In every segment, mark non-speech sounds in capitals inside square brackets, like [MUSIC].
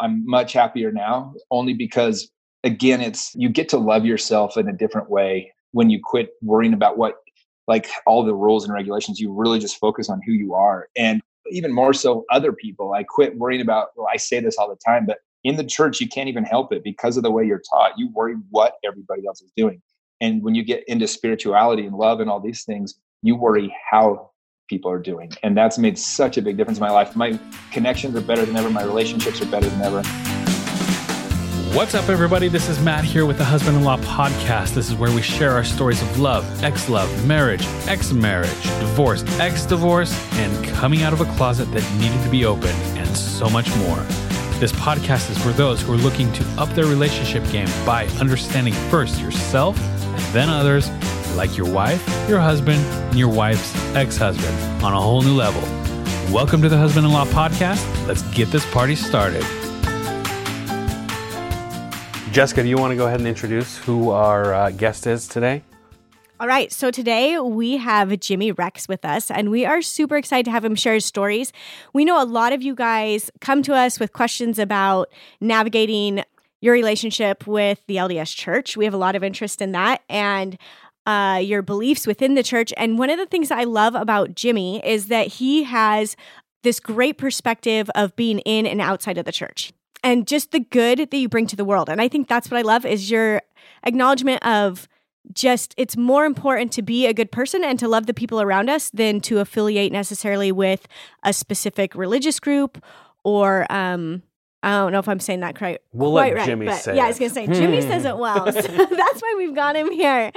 I'm much happier now, only because again, it's you get to love yourself in a different way when you quit worrying about what like all the rules and regulations. You really just focus on who you are. And even more so other people. I quit worrying about well, I say this all the time, but in the church you can't even help it because of the way you're taught. You worry what everybody else is doing. And when you get into spirituality and love and all these things, you worry how people are doing. And that's made such a big difference in my life. My connections are better than ever, my relationships are better than ever. What's up, everybody? This is Matt here with the Husband in Law Podcast. This is where we share our stories of love, ex love, marriage, ex marriage, divorce, ex divorce, and coming out of a closet that needed to be opened, and so much more. This podcast is for those who are looking to up their relationship game by understanding first yourself and then others, like your wife, your husband, and your wife's ex husband on a whole new level. Welcome to the Husband in Law Podcast. Let's get this party started. Jessica, do you want to go ahead and introduce who our uh, guest is today? All right, so today we have Jimmy Rex with us, and we are super excited to have him share his stories. We know a lot of you guys come to us with questions about navigating your relationship with the LDS church. We have a lot of interest in that and uh, your beliefs within the church. And one of the things I love about Jimmy is that he has this great perspective of being in and outside of the church and just the good that you bring to the world. And I think that's what I love is your acknowledgement of just it's more important to be a good person and to love the people around us than to affiliate necessarily with a specific religious group or um I don't know if I'm saying that correct. We'll quite let right, Jimmy but say yeah, it. I was gonna say Jimmy says it well, so [LAUGHS] [LAUGHS] that's why we've got him here.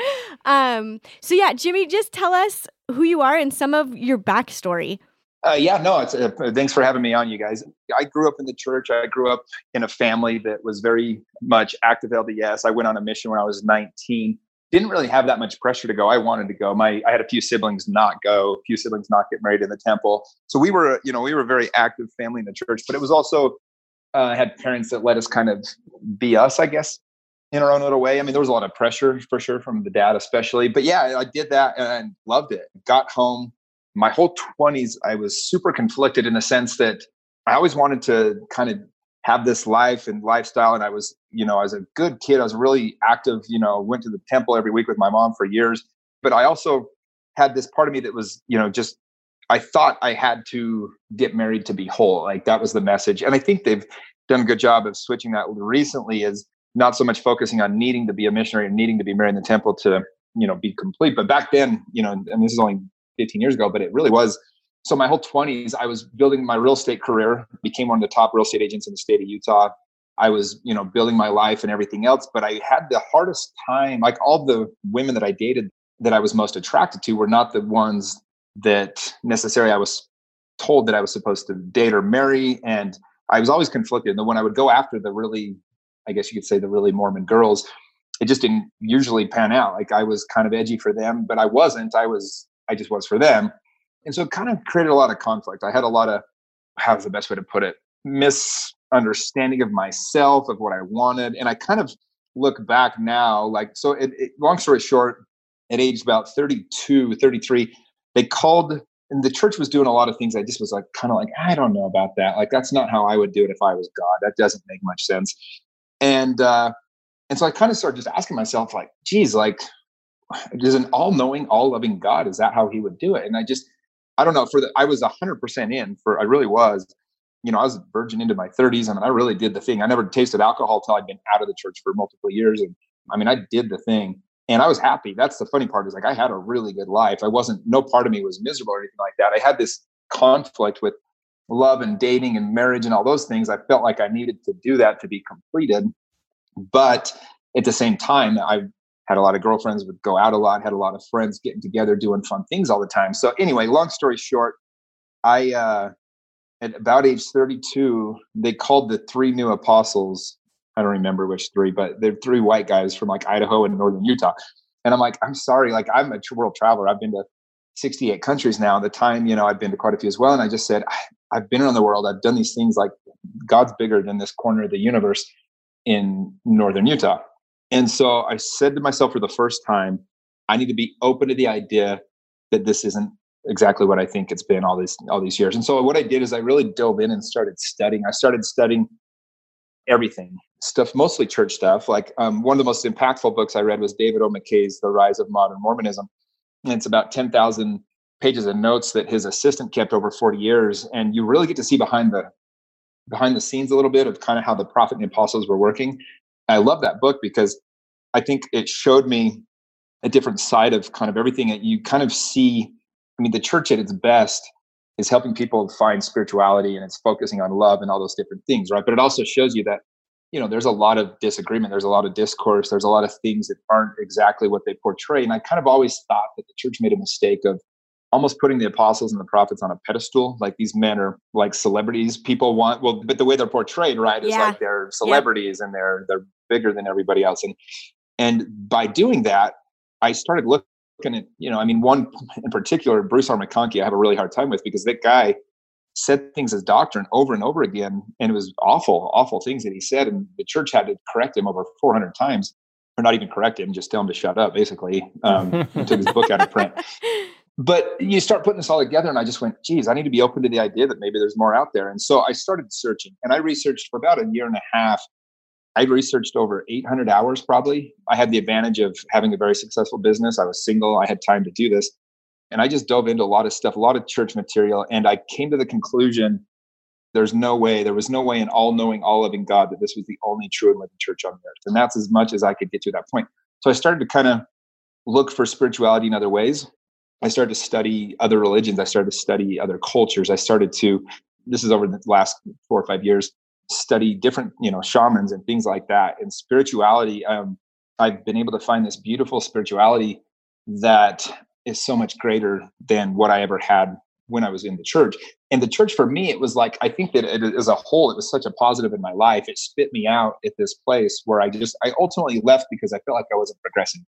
Um, so yeah, Jimmy, just tell us who you are and some of your backstory. Uh, yeah, no, it's uh, thanks for having me on, you guys. I grew up in the church. I grew up in a family that was very much active LDS. I went on a mission when I was 19. Didn't really have that much pressure to go. I wanted to go. My I had a few siblings not go, a few siblings not get married in the temple. So we were, you know, we were a very active family in the church. But it was also uh, had parents that let us kind of be us, I guess, in our own little way. I mean, there was a lot of pressure for sure from the dad, especially. But yeah, I did that and loved it. Got home, my whole 20s i was super conflicted in the sense that i always wanted to kind of have this life and lifestyle and i was you know as a good kid i was really active you know went to the temple every week with my mom for years but i also had this part of me that was you know just i thought i had to get married to be whole like that was the message and i think they've done a good job of switching that recently is not so much focusing on needing to be a missionary and needing to be married in the temple to you know be complete but back then you know and this is only 15 years ago, but it really was. So my whole 20s, I was building my real estate career, became one of the top real estate agents in the state of Utah. I was, you know, building my life and everything else, but I had the hardest time. Like all the women that I dated that I was most attracted to were not the ones that necessarily I was told that I was supposed to date or marry. And I was always conflicted. And when I would go after the really, I guess you could say the really Mormon girls, it just didn't usually pan out. Like I was kind of edgy for them, but I wasn't. I was I just was for them. And so it kind of created a lot of conflict. I had a lot of, how's the best way to put it, misunderstanding of myself, of what I wanted. And I kind of look back now, like, so it, it, long story short, at age about 32, 33, they called, and the church was doing a lot of things. I just was like, kind of like, I don't know about that. Like, that's not how I would do it if I was God. That doesn't make much sense. And, uh, and so I kind of started just asking myself, like, geez, like, is an all-knowing, all-loving God. Is that how He would do it? And I just, I don't know. For the, I was hundred percent in. For I really was. You know, I was virgin into my 30s. I mean, I really did the thing. I never tasted alcohol till I'd been out of the church for multiple years, and I mean, I did the thing, and I was happy. That's the funny part is like I had a really good life. I wasn't. No part of me was miserable or anything like that. I had this conflict with love and dating and marriage and all those things. I felt like I needed to do that to be completed, but at the same time, I had a lot of girlfriends, would go out a lot, had a lot of friends getting together, doing fun things all the time. So anyway, long story short, I uh, at about age 32, they called the three new apostles. I don't remember which three, but they're three white guys from like Idaho and northern Utah. And I'm like, I'm sorry, like I'm a world traveler. I've been to 68 countries now. The time, you know, I've been to quite a few as well. And I just said, I've been around the world. I've done these things. Like God's bigger than this corner of the universe in northern Utah. And so I said to myself for the first time, I need to be open to the idea that this isn't exactly what I think it's been all these all these years. And so what I did is I really dove in and started studying. I started studying everything stuff, mostly church stuff. Like um, one of the most impactful books I read was David O. McKay's The Rise of Modern Mormonism. And it's about 10,000 pages of notes that his assistant kept over 40 years. And you really get to see behind the behind the scenes a little bit of kind of how the prophet and the apostles were working. I love that book because I think it showed me a different side of kind of everything that you kind of see. I mean, the church at its best is helping people find spirituality and it's focusing on love and all those different things, right? But it also shows you that you know there's a lot of disagreement there's a lot of discourse there's a lot of things that aren't exactly what they portray and i kind of always thought that the church made a mistake of almost putting the apostles and the prophets on a pedestal like these men are like celebrities people want well but the way they're portrayed right is yeah. like they're celebrities yeah. and they're they're bigger than everybody else and and by doing that i started looking at you know i mean one [LAUGHS] in particular bruce r mcconkie i have a really hard time with because that guy said things as doctrine over and over again. And it was awful, awful things that he said. And the church had to correct him over 400 times, or not even correct him, just tell him to shut up, basically. Um, took his book out of print. [LAUGHS] But you start putting this all together, and I just went, geez, I need to be open to the idea that maybe there's more out there. And so I started searching, and I researched for about a year and a half. I researched over 800 hours probably. I had the advantage of having a very successful business. I was single, I had time to do this and I just dove into a lot of stuff, a lot of church material, and I came to the conclusion there's no way, there was no way in all knowing, all loving God that this was the only true and living church on earth. And that's as much as I could get to that point. So I started to kind of look for spirituality in other ways. I started to study other religions. I started to study other cultures. I started to, this is over the last four or five years, study different, you know, shamans and things like that. And spirituality, um, I've been able to find this beautiful spirituality that is so much greater than what I ever had when I was in the church. And the church for me, it was like, I think that it, as a whole, it was such a positive in my life. It spit me out at this place where I just, I ultimately left because I felt like I wasn't progressing.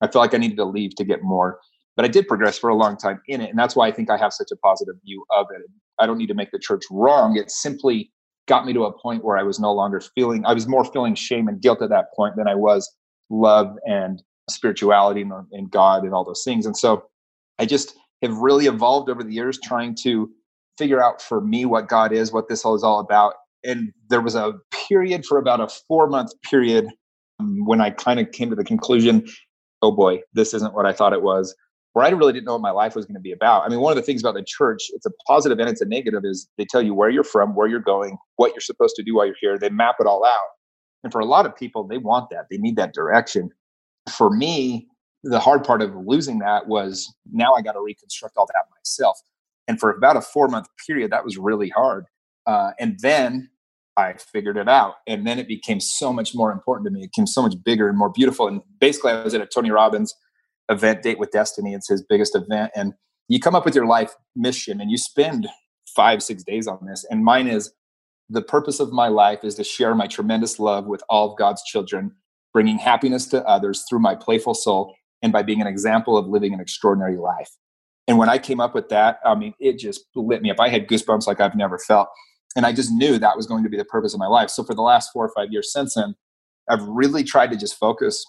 I felt like I needed to leave to get more. But I did progress for a long time in it. And that's why I think I have such a positive view of it. I don't need to make the church wrong. It simply got me to a point where I was no longer feeling, I was more feeling shame and guilt at that point than I was love and spirituality and, and God and all those things. And so I just have really evolved over the years trying to figure out for me what God is, what this all is all about. And there was a period for about a four month period um, when I kind of came to the conclusion, oh boy, this isn't what I thought it was, where I really didn't know what my life was going to be about. I mean, one of the things about the church, it's a positive and it's a negative, is they tell you where you're from, where you're going, what you're supposed to do while you're here. They map it all out. And for a lot of people, they want that. They need that direction for me, the hard part of losing that was now I got to reconstruct all that myself. And for about a four month period, that was really hard. Uh, and then I figured it out. And then it became so much more important to me. It became so much bigger and more beautiful. And basically, I was at a Tony Robbins event, Date with Destiny. It's his biggest event. And you come up with your life mission and you spend five, six days on this. And mine is the purpose of my life is to share my tremendous love with all of God's children bringing happiness to others through my playful soul and by being an example of living an extraordinary life. And when I came up with that, I mean, it just lit me up. I had goosebumps like I've never felt. And I just knew that was going to be the purpose of my life. So for the last four or five years since then, I've really tried to just focus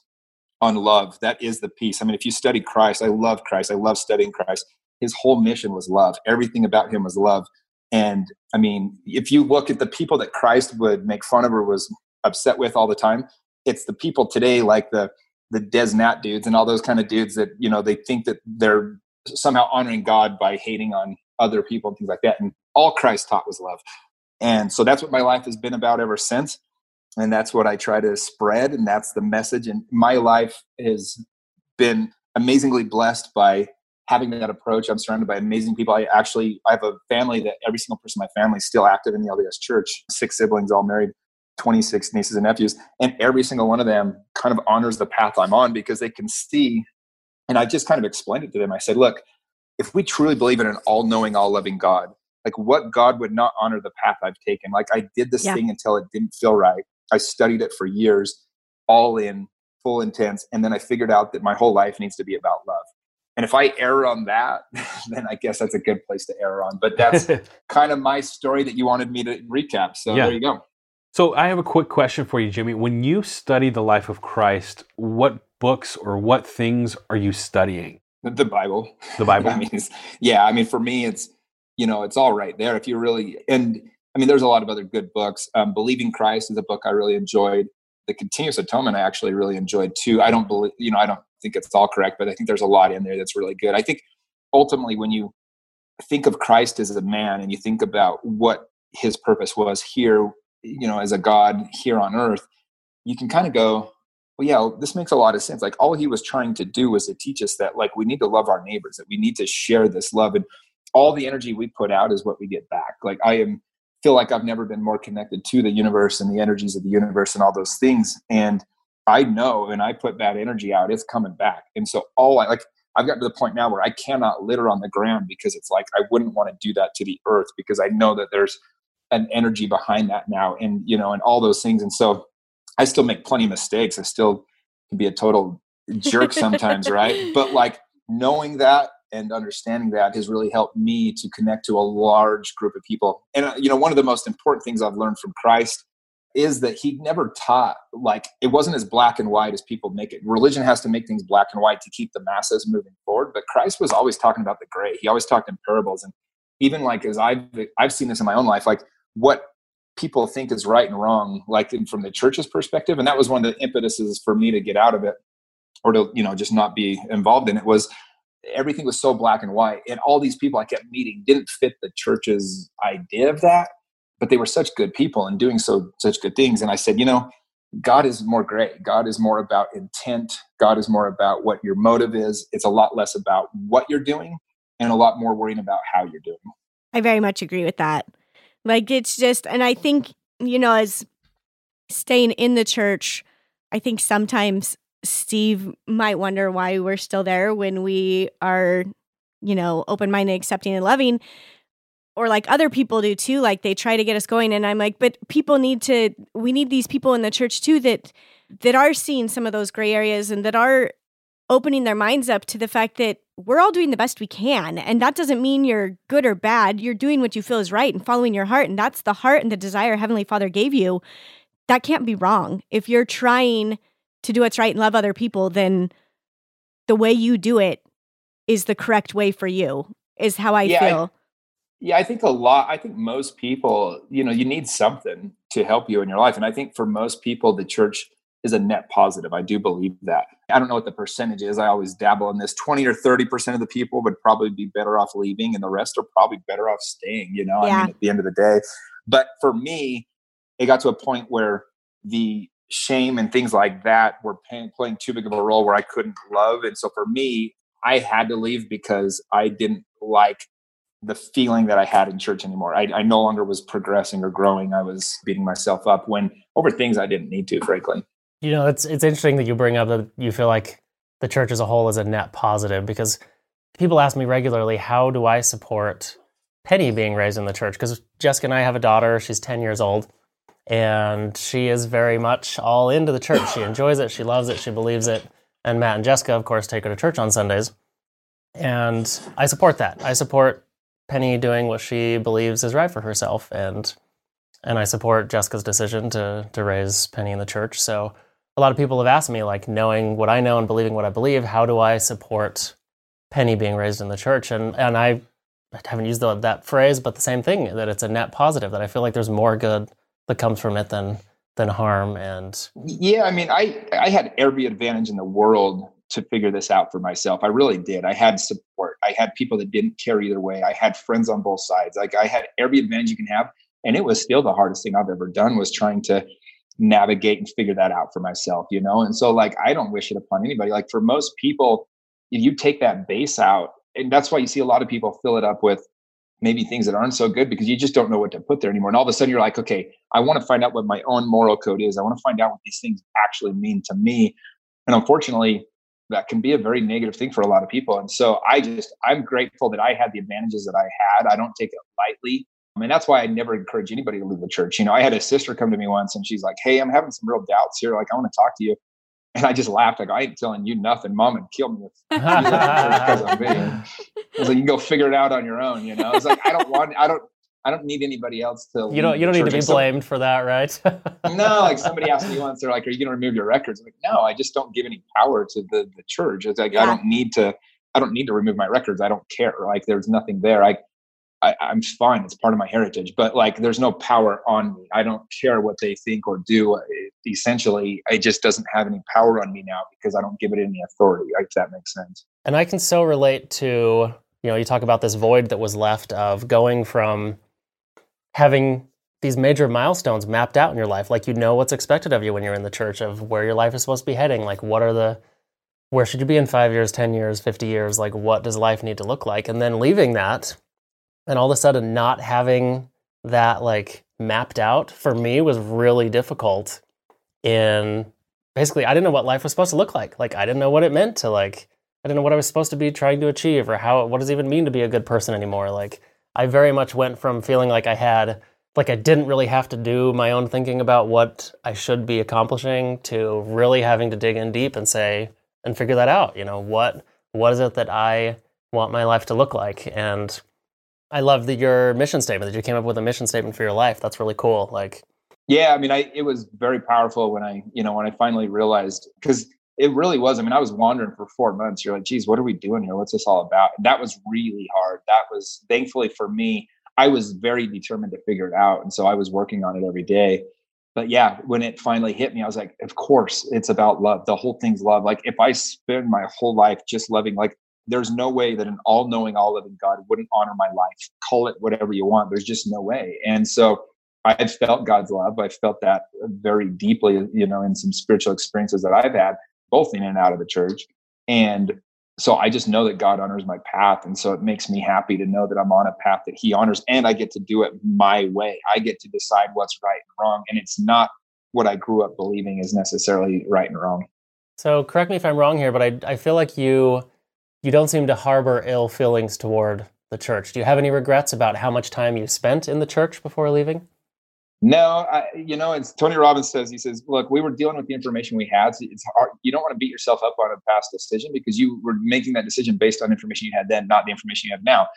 on love. That is the piece. I mean, if you study Christ, I love Christ. I love studying Christ. His whole mission was love. Everything about him was love. And I mean, if you look at the people that Christ would make fun of or was upset with all the time, it's the people today like the the DezNat dudes and all those kind of dudes that you know they think that they're somehow honoring God by hating on other people and things like that. And all Christ taught was love. And so that's what my life has been about ever since. And that's what I try to spread. And that's the message. And my life has been amazingly blessed by having that approach. I'm surrounded by amazing people. I actually I have a family that every single person in my family is still active in the LDS church, six siblings all married 26 nieces and nephews, and every single one of them kind of honors the path I'm on because they can see. And I just kind of explained it to them. I said, look, if we truly believe in an all knowing, all loving God, like what God would not honor the path I've taken? Like I did this yeah. thing until it didn't feel right. I studied it for years, all in, full intense. And then I figured out that my whole life needs to be about love. And if I err on that, [LAUGHS] then I guess that's a good place to err on. But that's [LAUGHS] kind of my story that you wanted me to recap. So yeah. there you go. So I have a quick question for you, Jimmy. When you study the life of Christ, what books or what things are you studying? The Bible. The [LAUGHS] Bible. I mean, yeah. I mean, for me, it's you know, it's all right there. If you really and I mean, there's a lot of other good books. Um, Believing Christ is a book I really enjoyed. The Continuous Atonement I actually really enjoyed too. I don't believe, you know, I don't think it's all correct, but I think there's a lot in there that's really good. I think ultimately when you think of Christ as a man and you think about what his purpose was here, you know, as a God here on earth, you can kind of go, well, yeah, this makes a lot of sense. Like all he was trying to do was to teach us that like we need to love our neighbors, that we need to share this love, and all the energy we put out is what we get back. Like I am feel like I've never been more connected to the universe and the energies of the universe and all those things. And I know, and I put that energy out, it's coming back. And so all I like, I've gotten to the point now where I cannot litter on the ground because it's like I wouldn't want to do that to the earth because I know that there's an energy behind that now, and you know, and all those things. And so I still make plenty of mistakes. I still can be a total jerk sometimes, [LAUGHS] right? But like knowing that and understanding that has really helped me to connect to a large group of people. And uh, you know, one of the most important things I've learned from Christ is that he never taught like it wasn't as black and white as people make it. Religion has to make things black and white to keep the masses moving forward, but Christ was always talking about the gray. He always talked in parables and even like as I've I've seen this in my own life like what people think is right and wrong like from the church's perspective and that was one of the impetuses for me to get out of it or to you know just not be involved in it was everything was so black and white and all these people i kept meeting didn't fit the church's idea of that but they were such good people and doing so such good things and i said you know god is more great. God is more about intent. God is more about what your motive is. It's a lot less about what you're doing and a lot more worrying about how you're doing. I very much agree with that like it's just and i think you know as staying in the church i think sometimes Steve might wonder why we're still there when we are, you know, open minded, accepting, and loving. Or like other people do too, like they try to get us going. And I'm like, but people need to, we need these people in the church too that that are seeing some of those gray areas and that are opening their minds up to the fact that we're all doing the best we can. And that doesn't mean you're good or bad. You're doing what you feel is right and following your heart. And that's the heart and the desire Heavenly Father gave you. That can't be wrong. If you're trying to do what's right and love other people, then the way you do it is the correct way for you, is how I yeah, feel. I, yeah, I think a lot, I think most people, you know, you need something to help you in your life. And I think for most people, the church is a net positive. I do believe that. I don't know what the percentage is. I always dabble in this. 20 or 30% of the people would probably be better off leaving, and the rest are probably better off staying, you know, yeah. I mean, at the end of the day. But for me, it got to a point where the shame and things like that were paying, playing too big of a role where I couldn't love. And so for me, I had to leave because I didn't like the feeling that I had in church anymore. I, I no longer was progressing or growing. I was beating myself up when over things I didn't need to, frankly. You know, it's it's interesting that you bring up that you feel like the church as a whole is a net positive because people ask me regularly, how do I support Penny being raised in the church? Because Jessica and I have a daughter, she's 10 years old and she is very much all into the church. She enjoys it, she loves it, she believes it. And Matt and Jessica, of course, take her to church on Sundays. And I support that. I support Penny doing what she believes is right for herself, and and I support Jessica's decision to to raise Penny in the church. So a lot of people have asked me, like, knowing what I know and believing what I believe, how do I support Penny being raised in the church? And and I haven't used the, that phrase, but the same thing that it's a net positive. That I feel like there's more good that comes from it than than harm. And yeah i mean i i had every advantage in the world to figure this out for myself. I really did. I had support. I had people that didn't care either way. I had friends on both sides. Like i had every advantage you can have and it was still the hardest thing i've ever done was trying to navigate and figure that out for myself you know and so like i don't wish it upon anybody like for most people if you take that base out and that's why you see a lot of people fill it up with maybe things that aren't so good because you just don't know what to put there anymore. And all of a sudden you're like, okay, I want to find out what my own moral code is. I want to find out what these things actually mean to me. And unfortunately, that can be a very negative thing for a lot of people. And so I just, I'm grateful that I had the advantages that I had. I don't take it lightly. I mean, that's why I never encourage anybody to leave the church. You know, I had a sister come to me once and she's like, Hey, I'm having some real doubts here. Like, I want to talk to you. And I just laughed. Like, I ain't telling you nothing. Mom would kill me if [LAUGHS] because of me. I was like, you go figure it out on your own. You know, it's like I don't want. I don't. I don't need anybody else to. You don't. You don't need to be blamed for that, right? [LAUGHS] no, like somebody asked me once, they're like, "Are you going to remove your records?" I'm like, no, I just don't give any power to the the church. It's like yeah. I don't need to. I don't need to remove my records. I don't care. Like there's nothing there. I I, am fine. It's part of my heritage, but like, there's no power on me. I don't care what they think or do. It, essentially, it just doesn't have any power on me now because I don't give it any authority. If that makes sense. And I can so relate to you know you talk about this void that was left of going from having these major milestones mapped out in your life like you know what's expected of you when you're in the church of where your life is supposed to be heading like what are the where should you be in 5 years 10 years 50 years like what does life need to look like and then leaving that and all of a sudden not having that like mapped out for me was really difficult in basically I didn't know what life was supposed to look like. Like I didn't know what it meant to like I didn't know what I was supposed to be trying to achieve or how what does it even mean to be a good person anymore. Like I very much went from feeling like I had like I didn't really have to do my own thinking about what I should be accomplishing to really having to dig in deep and say and figure that out, you know, what what is it that I want my life to look like and I love that your mission statement that you came up with a mission statement for your life. That's really cool. Like, yeah, I mean, I it was very powerful when I, you know, when I finally realized because it really was. I mean, I was wandering for four months. You're like, geez, what are we doing here? What's this all about? And that was really hard. That was thankfully for me. I was very determined to figure it out, and so I was working on it every day. But yeah, when it finally hit me, I was like, of course, it's about love. The whole thing's love. Like if I spend my whole life just loving, like there's no way that an all-knowing all-living god wouldn't honor my life. Call it whatever you want. There's just no way. And so i've felt god's love. I felt that very deeply you know in some spiritual experiences that i've had both in and out of the church. And so i just know that god honors my path. And so it makes me happy to know that i'm on a path that he honors and i get to do it my way. I get to decide what's right and wrong. And it's not what i grew up believing is necessarily right and wrong. So correct me if i'm wrong here but i, I feel like you you don't seem to harbor ill feelings toward the church. Do you have any regrets about how much time you spent in the church before leaving? No, I, you know, as Tony Robbins says, he says, "Look, we were dealing with the information we had. So it's hard. You don't want to beat yourself up on a past decision because you were making that decision based on information you had then, not the information you have now.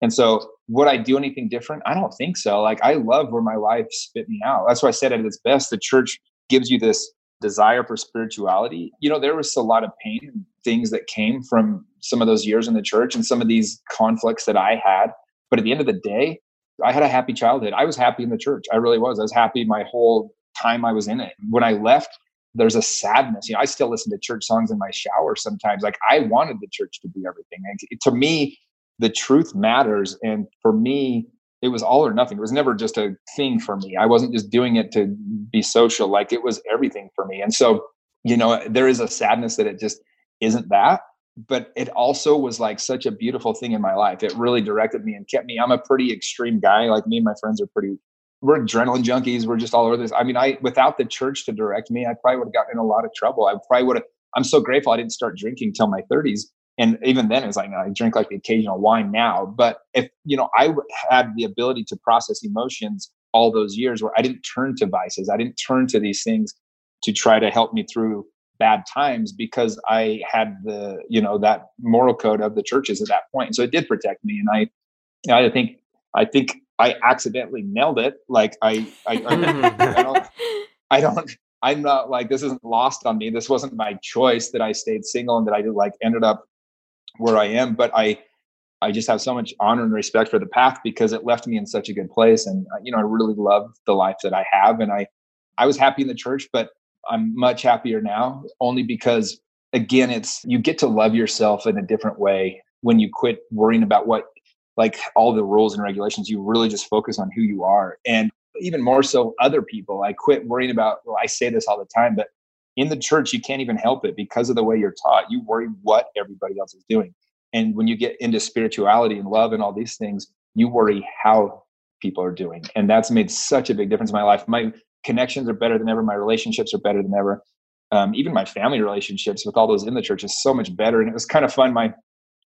And so, would I do anything different? I don't think so. Like, I love where my life spit me out. That's why I said at its best, the church gives you this desire for spirituality. You know, there was a lot of pain things that came from some of those years in the church and some of these conflicts that I had. But at the end of the day, I had a happy childhood. I was happy in the church. I really was. I was happy my whole time I was in it. When I left, there's a sadness. You know, I still listen to church songs in my shower sometimes. Like I wanted the church to be everything. To me, the truth matters. And for me, it was all or nothing. It was never just a thing for me. I wasn't just doing it to be social. Like it was everything for me. And so, you know, there is a sadness that it just isn't that. But it also was like such a beautiful thing in my life. It really directed me and kept me. I'm a pretty extreme guy. Like me and my friends are pretty, we're adrenaline junkies. We're just all over this. I mean, I, without the church to direct me, I probably would have gotten in a lot of trouble. I probably would have, I'm so grateful I didn't start drinking till my 30s and even then it's like i drink like the occasional wine now but if you know i had the ability to process emotions all those years where i didn't turn to vices i didn't turn to these things to try to help me through bad times because i had the you know that moral code of the churches at that point. So it did protect me. And i i think i think i accidentally nailed it. Like i i, I, I don't [LAUGHS] i don't I'm not like this isn't lost on me. This wasn't my choice that I stayed single and that I did like ended up where I am, but I I just have so much honor and respect for the path because it left me in such a good place, and uh, you know I really love the life that I have, and I I was happy in the church, but I'm much happier now only because again it's you get to love yourself in a different way when you quit worrying about what like all the rules and regulations you really just focus on who you are. And even more so other people i quit worrying about well i say this all the time but in the church you can't even help it because of the way you're taught. You worry what everybody else is doing. And when you get into spirituality and love and all these things you worry how people are doing. And that's made such a big difference in my life. My connections are better than ever. My relationships are better than ever. Um, even my family relationships with all those in the church is so much better. And it was kind of fun. My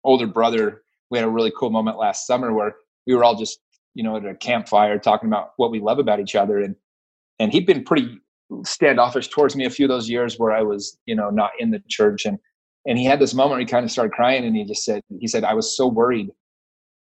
older brother we had a really cool moment last summer where we were all just you know at a campfire talking about what we love about each other. And and he'd been pretty standoffish towards me a few of those years where I was, you know, not in the church. And and he had this moment where he kind of started crying and he just said, he said, I was so worried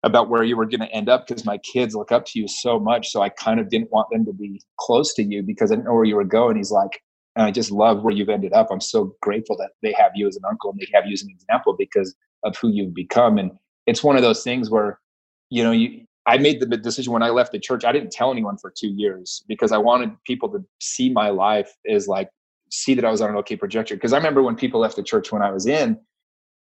about where you were going to end up because my kids look up to you so much. So I kind of didn't want them to be close to you because I didn't know where you were going. He's like, and I just love where you've ended up. I'm so grateful that they have you as an uncle and they have you as an example because of who you've become. And it's one of those things where, you know, you I made the decision when I left the church. I didn't tell anyone for two years because I wanted people to see my life as like see that I was on an okay trajectory. Because I remember when people left the church when I was in,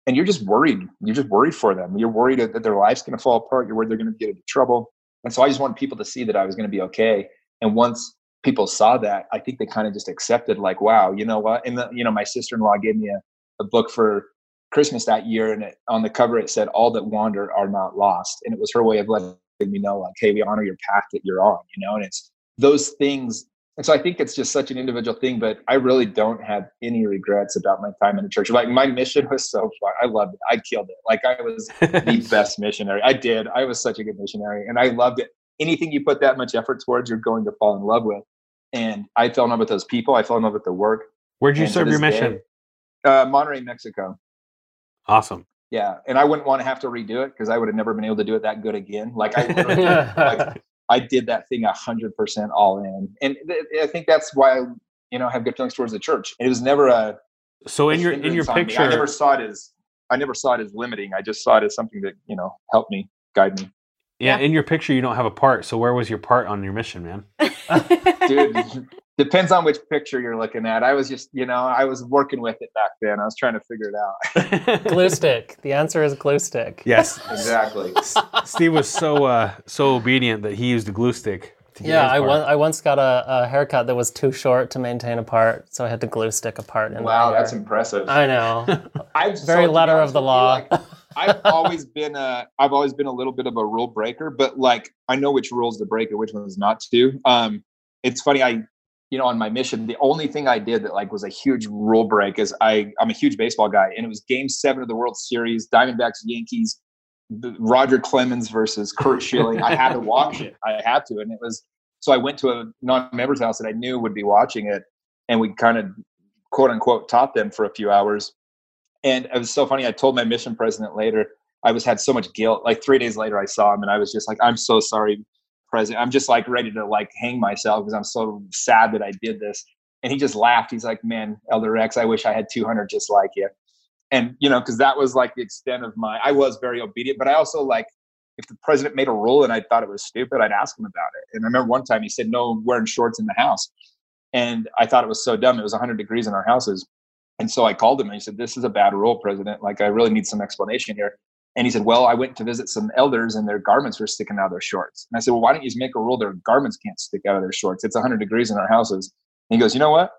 and you're just worried. You're just worried for them. You're worried that their life's going to fall apart. You're worried they're going to get into trouble. And so I just wanted people to see that I was going to be okay. And once people saw that, I think they kind of just accepted, like, wow, you know what? And the, you know, my sister in law gave me a, a book for Christmas that year, and it, on the cover it said, "All that wander are not lost," and it was her way of letting me know, like, hey, we honor your path that you're on, you know. And it's those things and so I think it's just such an individual thing, but I really don't have any regrets about my time in the church. Like my mission was so fun. I loved it. I killed it. Like I was the [LAUGHS] best missionary. I did. I was such a good missionary and I loved it. Anything you put that much effort towards, you're going to fall in love with. And I fell in love with those people. I fell in love with the work. Where'd you and serve your mission? Day, uh, Monterrey, Mexico. Awesome. Yeah, and I wouldn't want to have to redo it because I would have never been able to do it that good again. Like I, [LAUGHS] like, I did that thing a hundred percent all in, and th- I think that's why I, you know, have good feelings towards the church. It was never a. So in your in your picture, I never saw it as I never saw it as limiting. I just saw it as something that you know helped me, guide me. Yeah, yeah. in your picture, you don't have a part. So where was your part on your mission, man? [LAUGHS] [LAUGHS] Dude, [LAUGHS] Depends on which picture you're looking at. I was just, you know, I was working with it back then. I was trying to figure it out. [LAUGHS] glue stick. The answer is glue stick. Yes, [LAUGHS] exactly. Steve was so uh, so obedient that he used a glue stick. Yeah, I, I once got a, a, haircut that was too short to maintain a part, so I had to glue stick a part. In wow, that's impressive. I know. [LAUGHS] I'm very so, letter of the law. like, I've always been a, I've always been a little bit of a rule breaker, but like I know which rules to break and which ones not to. Um, it's funny. I you know, on my mission, the only thing I did that like was a huge rule break is I I'm a huge baseball guy, and it was Game Seven of the World Series, Diamondbacks Yankees, Roger Clemens versus Curt Schilling. I had to watch it. I had to, and it was so I went to a non-members house that I knew would be watching it, and we kind of quote unquote taught them for a few hours. And it was so funny. I told my mission president later. I was had so much guilt. Like three days later, I saw him, and I was just like, "I'm so sorry, president. I'm just like ready to like hang myself because I'm so sad that I did this. And he just laughed. He's like, man, Elder Rex, I wish I had 200 just like you. And, you know, because that was like the extent of my, I was very obedient, but I also like, if the president made a rule and I thought it was stupid, I'd ask him about it. And I remember one time he said, no wearing shorts in the house. And I thought it was so dumb. It was 100 degrees in our houses. And so I called him and he said, This is a bad rule, President. Like, I really need some explanation here. And he said, Well, I went to visit some elders and their garments were sticking out of their shorts. And I said, Well, why don't you just make a rule their garments can't stick out of their shorts? It's 100 degrees in our houses. And he goes, You know what?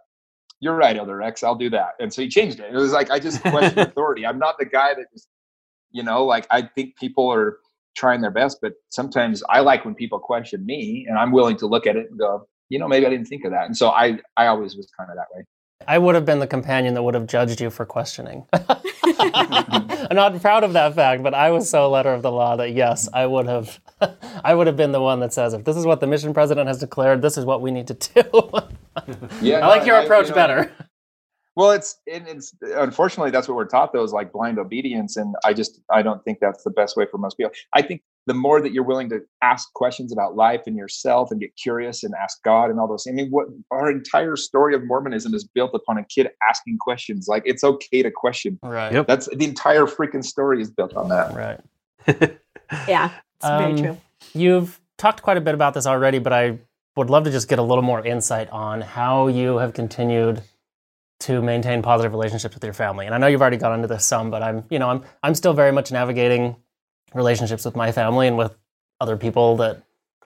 You're right, Elder Rex. I'll do that. And so he changed it. It was like, I just question [LAUGHS] authority. I'm not the guy that just, you know, like I think people are trying their best, but sometimes I like when people question me and I'm willing to look at it and go, you know, maybe I didn't think of that. And so I, I always was kind of that way. I would have been the companion that would have judged you for questioning. I'm [LAUGHS] not proud of that fact, but I was so letter of the law that yes, I would have [LAUGHS] I would have been the one that says if this is what the mission president has declared, this is what we need to do. [LAUGHS] yeah, I like your approach you know, better. Well, it's it's unfortunately that's what we're taught though is like blind obedience, and I just I don't think that's the best way for most people. I think the more that you're willing to ask questions about life and yourself and get curious and ask God and all those. Things. I mean, what our entire story of Mormonism is built upon a kid asking questions. Like it's okay to question. Right. Yep. That's the entire freaking story is built on that. Right. [LAUGHS] yeah, it's um, very true. You've talked quite a bit about this already, but I would love to just get a little more insight on how you have continued to maintain positive relationships with your family. And I know you've already gone into this some, but I'm, you know, I'm I'm still very much navigating relationships with my family and with other people that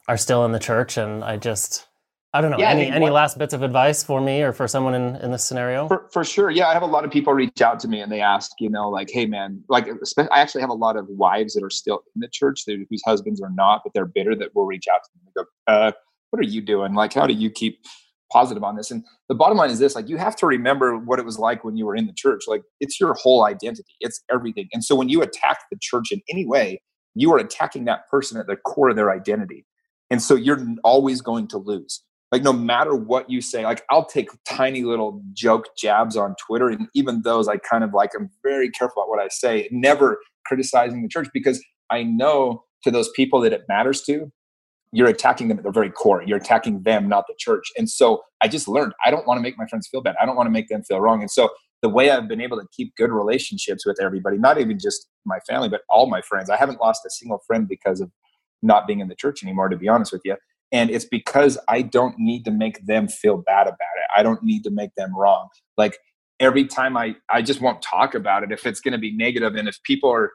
are still in the church. And I just, I don't know, yeah, any, I mean, any what, last bits of advice for me or for someone in, in this scenario? For, for sure. Yeah. I have a lot of people reach out to me and they ask, you know, like, hey, man, like, I actually have a lot of wives that are still in the church that, whose husbands are not, but they're bitter that will reach out to me and go, uh, what are you doing? Like, how do you keep positive on this? And the bottom line is this like, you have to remember what it was like when you were in the church. Like, it's your whole identity, it's everything. And so when you attack the church in any way, you are attacking that person at the core of their identity. And so you're always going to lose. Like, no matter what you say, like, I'll take tiny little joke jabs on Twitter. And even those, I kind of like, I'm very careful about what I say, never criticizing the church because I know to those people that it matters to, you're attacking them at their very core. You're attacking them, not the church. And so I just learned I don't want to make my friends feel bad. I don't want to make them feel wrong. And so the way I've been able to keep good relationships with everybody, not even just my family, but all my friends. I haven't lost a single friend because of not being in the church anymore, to be honest with you. And it's because I don't need to make them feel bad about it. I don't need to make them wrong. Like every time I, I just won't talk about it if it's going to be negative and if people are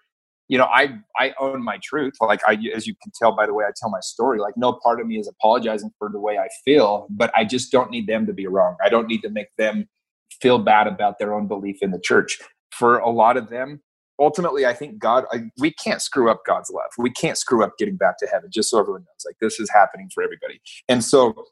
you know i i own my truth. Like i as you can tell by the way i tell my story like no part of me is apologizing for the way i feel but i just don't need them to be wrong. I don't need to make them feel bad about their own belief in the church. For a lot of them ultimately i think god I, we can't screw up god's love. We can't screw up getting back to heaven just so everyone knows. Like this is happening for everybody. And so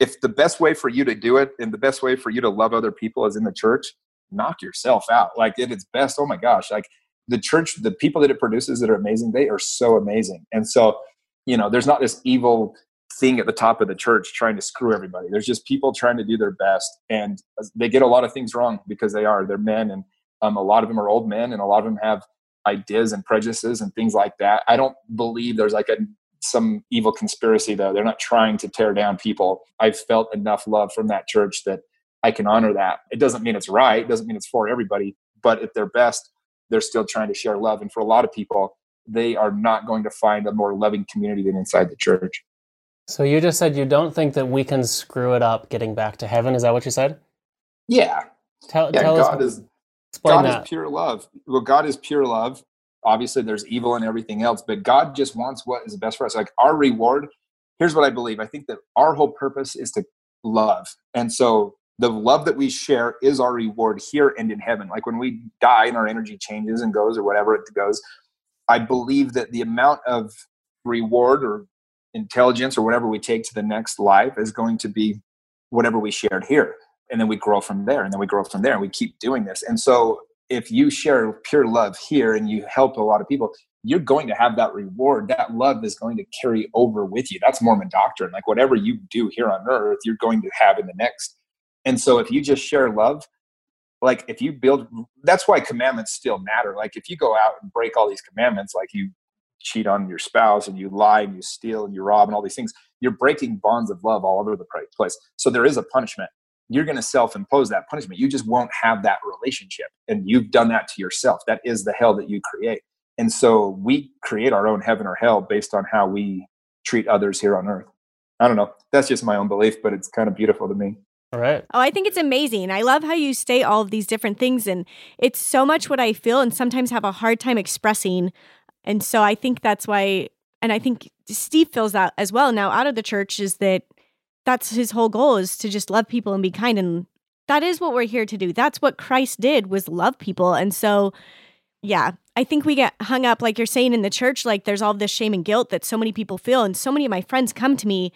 if the best way for you to do it and the best way for you to love other people is in the church knock yourself out. Like at its best oh my gosh like the church the people that it produces that are amazing they are so amazing. And so you know there's not this evil thing at the top of the church trying to screw everybody. There's just people trying to do their best and they get a lot of things wrong because they are. They're men and um, a lot of them are old men and a lot of them have ideas and prejudices and things like that. I don't believe there's like a some evil conspiracy though. They're not trying to tear down people. I've felt enough love from that church that i can honor that. It doesn't mean it's right. It doesn't mean it's for everybody but at their best they're still trying to share love. And for a lot of people they are not going to find a more loving community than inside the church. So you just said you don't think that we can screw it up getting back to heaven. Is that what you said? Yeah. Tell, yeah, tell god us is explain god that. is pure love. Well god is pure love. Obviously there's evil and everything else but god just wants what is best for us. Like our reward here's what i believe. I think that our whole purpose is to love. And so the love that we share is our reward here and in heaven. Like when we die and our energy changes and goes or whatever it goes i believe that the amount of reward or intelligence or whatever we take to the next life is going to be whatever we shared here. And then we grow from there and then we grow from there and we keep doing this. And so if you share pure love here and you help a lot of people you're going to have that reward. That love is going to carry over with you. That's mormon doctrine. Like whatever you do here on earth you're going to have in the next and so if you just share love like if you build that's why commandments still matter. Like if you go out and break all these commandments like you cheat on your spouse and you lie and you steal and you rob and all these things you're breaking bonds of love all over the place. So there is a punishment. You're going to self-impose that punishment. You just won't have that relationship and you've done that to yourself. That is the hell that you create. And so we create our own heaven or hell based on how we treat others here on earth. I don't know. That's just my own belief but it's kind of beautiful to me all right Oh, I think it's amazing. I love how you state all of these different things, and it's so much what I feel and sometimes have a hard time expressing. And so I think that's why, and I think Steve feels that as well now out of the church is that that's his whole goal is to just love people and be kind. And that is what we're here to do. That's what Christ did was love people. And so, yeah, I think we get hung up, like you're saying in the church, like there's all this shame and guilt that so many people feel. And so many of my friends come to me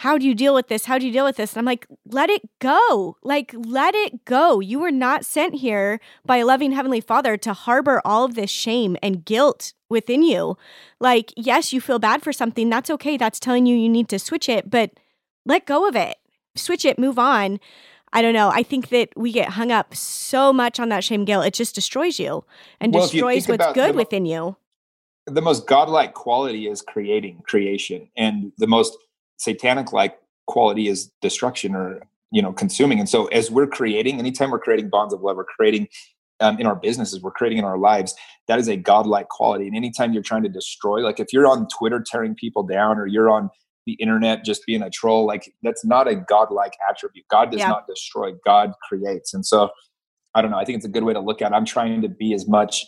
how do you deal with this? How do you deal with this? And I'm like, let it go. Like, let it go. You were not sent here by a loving Heavenly Father to harbor all of this shame and guilt within you. Like, yes, you feel bad for something. That's okay. That's telling you you need to switch it, but let go of it. Switch it, move on. I don't know. I think that we get hung up so much on that shame guilt. It just destroys you and Well, if you destroys what's good the- within you. the most godlike quality is creating creation and the most satanic like quality is destruction or you know consuming. And so as we're creating anytime we're creating bonds of love we're creating um, in our businesses we're creating in our lives that is a godlike quality. And anytime you're trying to destroy like if you're on twitter tearing people down or you're on the internet just being a troll like that's not a godlike attribute. God does Yeah. not destroy god creates. And so i don't know i think it's a good way to look at it. I'm trying to be as much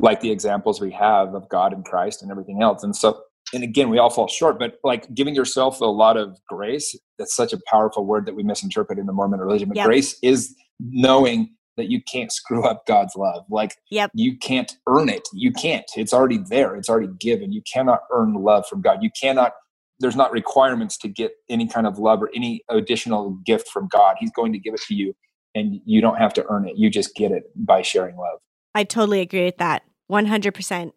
like the examples we have of God and Christ and everything else. And so, and again, we all fall short, but like giving yourself a lot of grace, that's such a powerful word that we misinterpret in the Mormon religion. But Yep. grace is knowing that you can't screw up God's love. Like Yep. you can't earn it. You can't. It's already there. It's already given. You cannot earn love from God. You cannot there's not requirements to get any kind of love or any additional gift from God. He's going to give it to you and you don't have to earn it. You just get it by sharing love. I totally agree with that. 100%.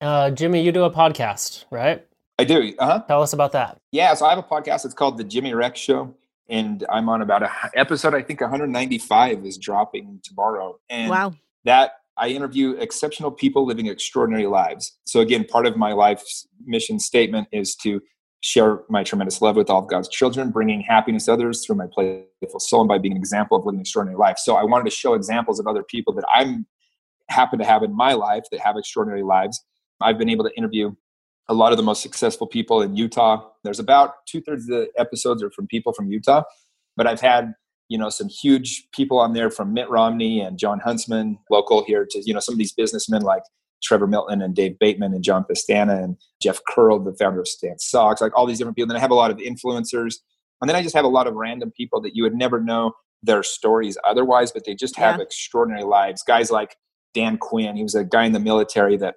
Uh, jimmy you do a podcast right I do. Uh-huh. tell us about that Yeah, so I have a podcast. It's called The Jimmy Rex Show, and I'm on about a episode. I think 195 is dropping tomorrow, and wow. that I interview exceptional people living extraordinary lives. So again, part of my life's mission statement is to share my tremendous love with all of God's children, bringing happiness to others through my playful soul and by being an example of living an extraordinary life. So I wanted to show examples of other people that I'm happen to have in my life that have extraordinary lives. I've been able to interview a lot of the most successful people in Utah. There's about two thirds of the episodes are from people from Utah, but I've had you know some huge people on there from Mitt Romney and Jon Huntsman, local here, to you know some of these businessmen like Trevor Milton and Dave Bateman and John Pestana and Jeff Kearl, the founder of Stance Socks, like all these different people. Then I have a lot of influencers, and then I just have a lot of random people that you would never know their stories otherwise, but they just have Yeah. extraordinary lives. Guys like Dan Quinn, he was a guy in the military that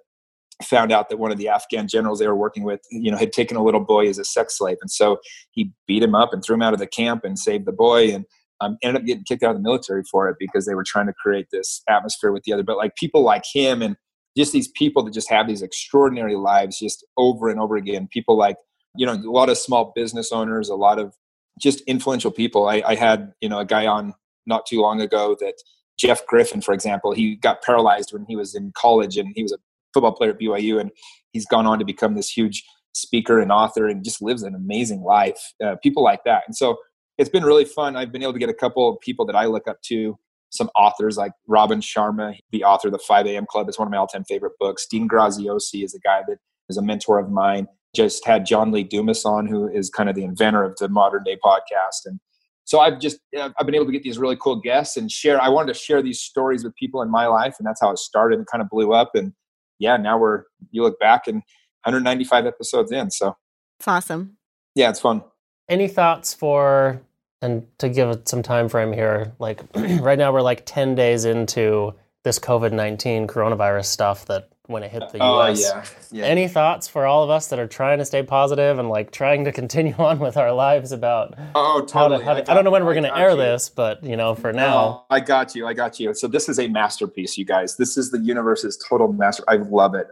found out that one of the Afghan generals they were working with, you know, had taken a little boy as a sex slave, and so he beat him up and threw him out of the camp and saved the boy, and um, ended up getting kicked out of the military for it because they were trying to create this atmosphere with the other. But like people like him and just these people that just have these extraordinary lives, just over and over again. People like you know a lot of small business owners, a lot of just influential people. I, I had you know a guy on not too long ago that Jeff Griffin, for example, he got paralyzed when he was in college and he was a football player at BYU and he's gone on to become this huge speaker and author and just lives an amazing life. Uh, people like that. And so it's been really fun. I've been able to get a couple of people that I look up to, some authors like Robin Sharma, the author of the 5 a.m. Club. It's one of my all time favorite books. Dean Graziosi is a guy that is a mentor of mine. Just had John Lee Dumas on, who is kind of the inventor of the modern day podcast. And so I've just I've been able to get these really cool guests and share. I wanted to share these stories with people in my life, and that's how it started and kind of blew up. And yeah, now we're you look back and 195 episodes in. So It's awesome. yeah, it's fun. Any thoughts for and to give it some time frame here? Like [CLEARS THROAT] right now, we're like ten days into this COVID nineteen coronavirus stuff that when it hit the Oh U.S. yeah, yeah. Any thoughts for all of us that are trying to stay positive and like trying to continue [LAUGHS] on with our lives about oh, how totally. to, how to I, got don't know when we're going to air you. this, but you know, for now, No, I got you. I got you. So this is a masterpiece, you guys. This is the universe's total master. I love it.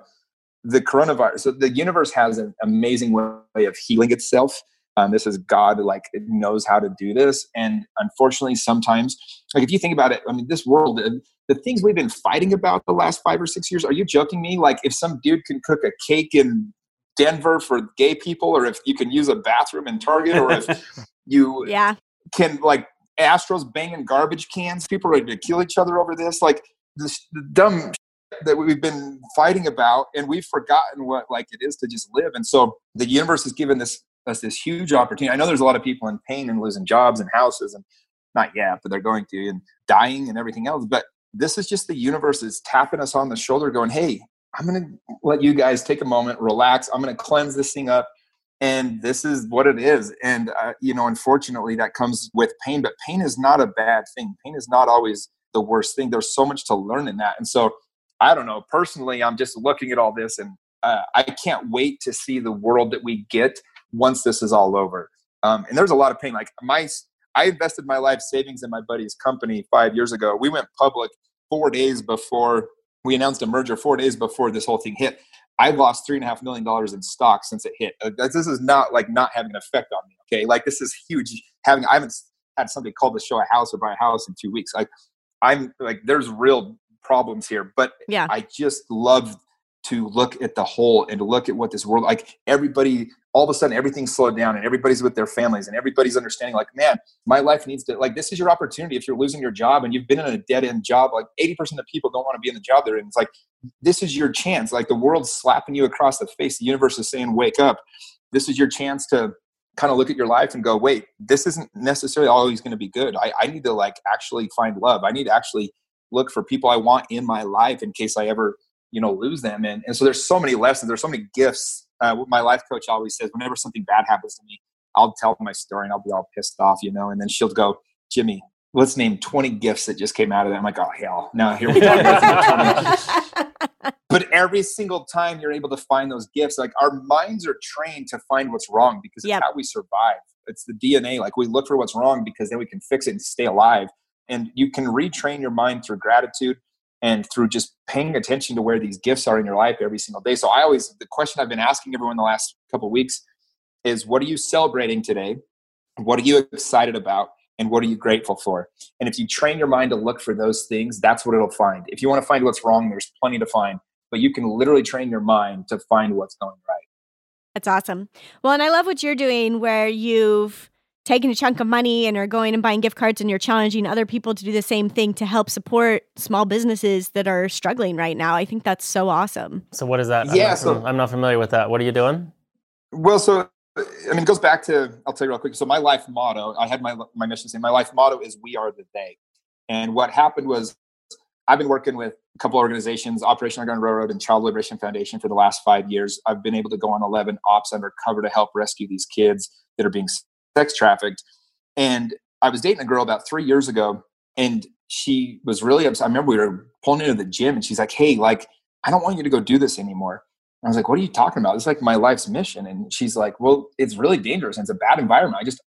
The coronavirus. So the universe has an amazing way of healing itself. Um, this is God, like it knows how to do this. And unfortunately, sometimes, like if you think about it, I mean, this world, the, the things we've been fighting about the last five or six years. Are you joking me? Like if some dude can cook a cake in Denver for gay people, or if you can use a bathroom in Target, or if [LAUGHS] you Yeah. can like Astros banging garbage cans, people are ready to kill each other over this, like this the dumb that we've been fighting about, and we've forgotten what like it is to just live. And so the universe has given this us this huge opportunity. I know there's a lot of people in pain and losing jobs and houses, and not yet, but they're going to, and dying and everything else. But this is just the universe is tapping us on the shoulder, going, "Hey, I'm going to let you guys take a moment, relax. I'm going to cleanse this thing up." and this is what it is and uh, you know unfortunately that comes with pain but pain is not a bad thing pain is not always the worst thing there's so much to learn in that and so i don't know personally i'm just looking at all this and uh, i can't wait to see the world that we get once this is all over um, and there's a lot of pain like my i invested my life savings in my buddy's company five years ago we went public four days before we announced a merger four days before this whole thing hit I've lost three and a half million dollars in stock since it hit. This is not like not having an effect on me. Okay, like this is huge. Having I haven't had somebody call to show a house or buy a house in two weeks. Like I'm like there's real problems here, but Yeah. I just love to look at the whole and to look at what this world like. Everybody, all of a sudden, everything's slowed down and everybody's with their families and everybody's understanding. Like, man, my life needs to like this is your opportunity. If you're losing your job and you've been in a dead end job, like 80% of people don't want to be in the job they're in. It's like this is your chance. Like the world's slapping you across the face. The universe is saying, wake up. This is your chance to kind of look at your life and go, wait, this isn't necessarily always going to be good. I, I need to like actually find love. I need to actually look for people I want in my life in case I ever, you know, lose them. And, and so there's so many lessons. There's so many gifts. Uh, my life coach always says, whenever something bad happens to me, I'll tell my story and I'll be all pissed off, you know, and then she'll go, Jimmy, let's name 20 gifts that just came out of that. I'm like, oh, hell, now here we go. [LAUGHS] [LAUGHS] but every single time you're able to find those gifts, like our minds are trained to find what's wrong because it's Yep. how we survive. It's the DNA. Like we look for what's wrong because then we can fix it and stay alive. And you can retrain your mind through gratitude and through just paying attention to where these gifts are in your life every single day. So I always, the question I've been asking everyone the last couple weeks is what are you celebrating today? What are you excited about? And what are you grateful for? And if you train your mind to look for those things, that's what it'll find. If you want to find what's wrong, there's plenty to find. But you can literally train your mind to find what's going right. That's awesome. Well, and I love what you're doing where you've taking a chunk of money and are going and buying gift cards and you're challenging other people to do the same thing to help support small businesses that are struggling right now. I think that's so awesome. So what is that? I'm Yeah, not so- I'm not familiar with that. What are you doing? Well, so I mean, it goes back to I'll tell you real quick. So my life motto, I had my my mission statement. My life motto is "We are the they." And what happened was, I've been working with a couple organizations, Operation Underground Railroad and Child Liberation Foundation, for the last five years. I've been able to go on eleven ops undercover to help rescue these kids that are being sex trafficked. And I was dating a girl about three years ago, and she was really upset. I remember we were pulling into the gym, and she's like, "Hey, like, I don't want you to go do this anymore." I was like, what are you talking about? It's like my life's mission. And she's like, well, it's really dangerous and it's a bad environment. I just,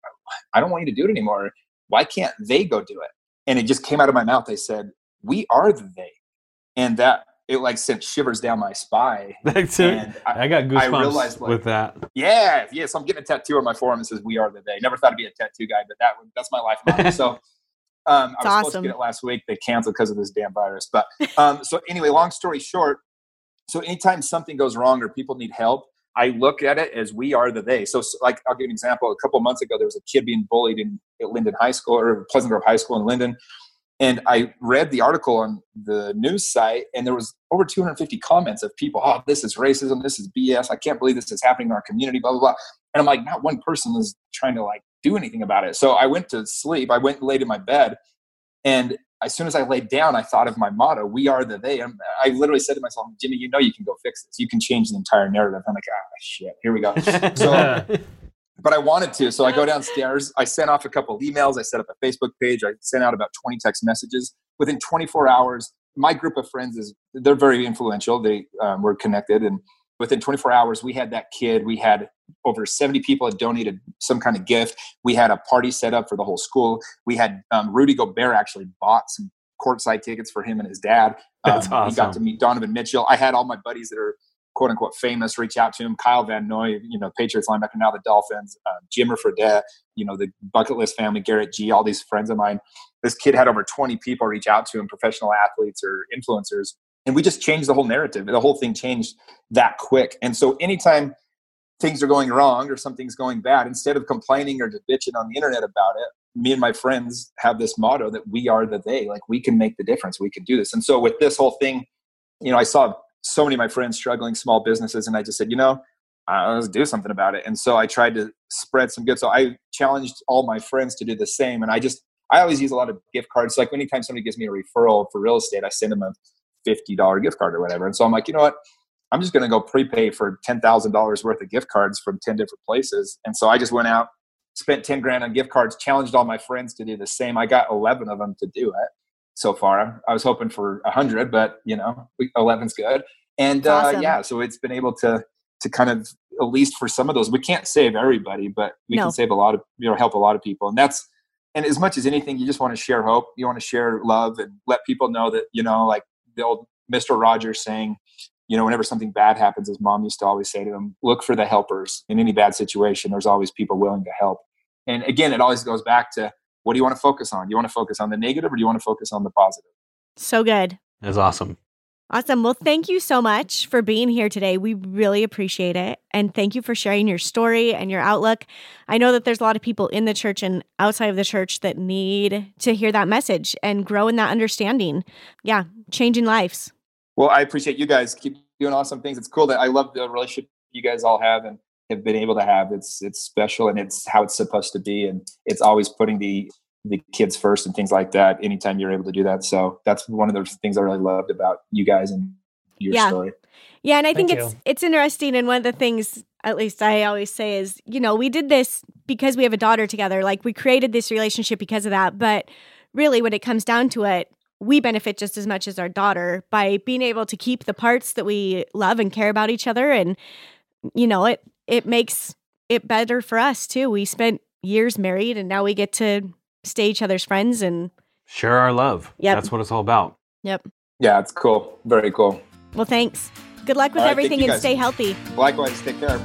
I don't want you to do it anymore. Why can't they go do it? And it just came out of my mouth. They said, we are the they. And that, it like sent shivers down my spine. [LAUGHS] That's it. And I, I got goosebumps realized, like- with that. yeah, yeah. So I'm getting a tattoo on my forearm that says "We are the Day." Never thought I'd be a tattoo guy, but that that's my life motto. [LAUGHS] So um, I was It's supposed to get it last week. They canceled because of this damn virus. But um, so anyway, long story short, so anytime something goes wrong or people need help, I look at it as we are the they. So, s like I'll give you an example. A couple months ago, there was a kid being bullied in at Lindon High School or Pleasant Grove High School in Lindon. And I read the article on the news site, and there was over 250 comments of people, "Oh, this is racism. This is BS. I can't believe this is happening in our community." Blah blah blah. And I'm like, not one person is trying to like do anything about it. So I went to sleep. I went and laid in my bed, and as soon as I laid down, I thought of my motto: "We are the they." And I literally said to myself, "Jimmy, you know you can go fix this. You can change the entire narrative." I'm like, "Ah, shit. Here we go." [LAUGHS] So [LAUGHS] but I wanted to. So I go downstairs. I sent off a couple emails. I set up a Facebook page. I sent out about 20 text messages. Within 24 hours, my group of friends is they're very influential. They um, were connected, and within 24 hours, we had that kid. We had over 70 people had donated some kind of gift. We had a party set up for the whole school. We had um, Rudy Gobert actually bought some courtside tickets for him and his dad. That's Um, He got to meet Donovan Mitchell. I had all my buddies that are quote unquote famous reach out to him. Kyle Van Noy, you know, Patriots linebacker, now the Dolphins. Um, Jimmer Fredette, you know, the bucket list family, Garrett Gee, all these friends of mine. This kid had over 20 people reach out to him, professional athletes or influencers. And we just changed the whole narrative. The whole thing changed that quick. And so anytime things are going wrong or something's going bad, instead of complaining or just bitching on the internet about it, me and my friends have this motto that we are the they. Like we can make the difference. We can do this. And so with this whole thing, you know, I saw so many of my friends struggling small businesses, and I just said, you know, let's do something about it. And so I tried to spread some good. So I challenged all my friends to do the same. And I just, I always use a lot of gift cards. Like anytime somebody gives me a referral for real estate, I send them a fifty dollar gift card or whatever. And so I'm like, you know what? I'm just going to go prepay for ten thousand dollars worth of gift cards from ten different places. And so I just went out, spent ten grand on gift cards, challenged all my friends to do the same. I got eleven of them to do it so far. I was hoping for a hundred, but you know, eleven's good. And That's uh, yeah, so it's been able to to kind of at least for some of those, we can't save everybody, but we No. can save a lot of you know help a lot of people, and that's and as much as anything, you just want to share hope. You want to share love and let people know that you know, like the old Mister Rogers saying, you know, whenever something bad happens, his mom used to always say to him, look for the helpers in any bad situation. There's always people willing to help. And again, it always goes back to what do you want to focus on? Do you want to focus on the negative or do you want to focus on the positive? So good. That's awesome. Awesome. Well, thank you so much for being here today. We really appreciate it. And thank you for sharing your story and your outlook. I know that there's a lot of people in the church and outside of the church that need to hear that message and grow in that understanding. Yeah, changing lives. Well, I appreciate you guys keep doing awesome things. It's cool that I love the relationship you guys all have and have been able to have. It's it's special and it's how it's supposed to be. And it's always putting the the kids first and things like that. Anytime you're able to do that, so that's one of the things I really loved about you guys and your Yeah. story. Yeah, and I think Thank it's you. it's interesting and one of the things at least I always say is, you know, we did this because we have a daughter together. Like we created this relationship because of that, but really when it comes down to it, we benefit just as much as our daughter by being able to keep the parts that we love and care about each other and you know, it it makes it better for us too. We spent years married and now we get to stay each other's friends and Share our love. Yep. That's what it's all about. yep. Yeah, it's cool. Very cool. Well, thanks. Good luck with All right, thank everything and stay healthy. Likewise, take care.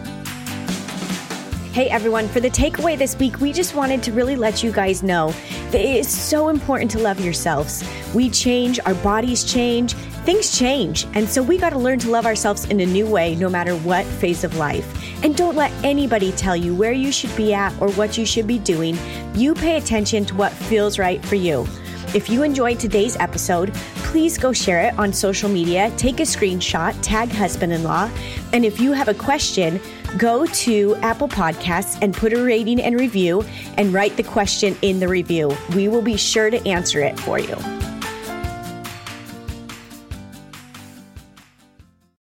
Hey everyone, for the takeaway this week, we just wanted to really let you guys know that it is so important to love yourselves. We change, our bodies change, things change, and so we got to learn to love ourselves in a new way no matter what phase of life. And don't let anybody tell you where you should be at or what you should be doing. You pay attention to what feels right for you. If you enjoyed today's episode, please go share it on social media, take a screenshot, tag husband in law, and if you have a question, go to Apple Podcasts and put a rating and review and write the question in the review. We will be sure to answer it for you.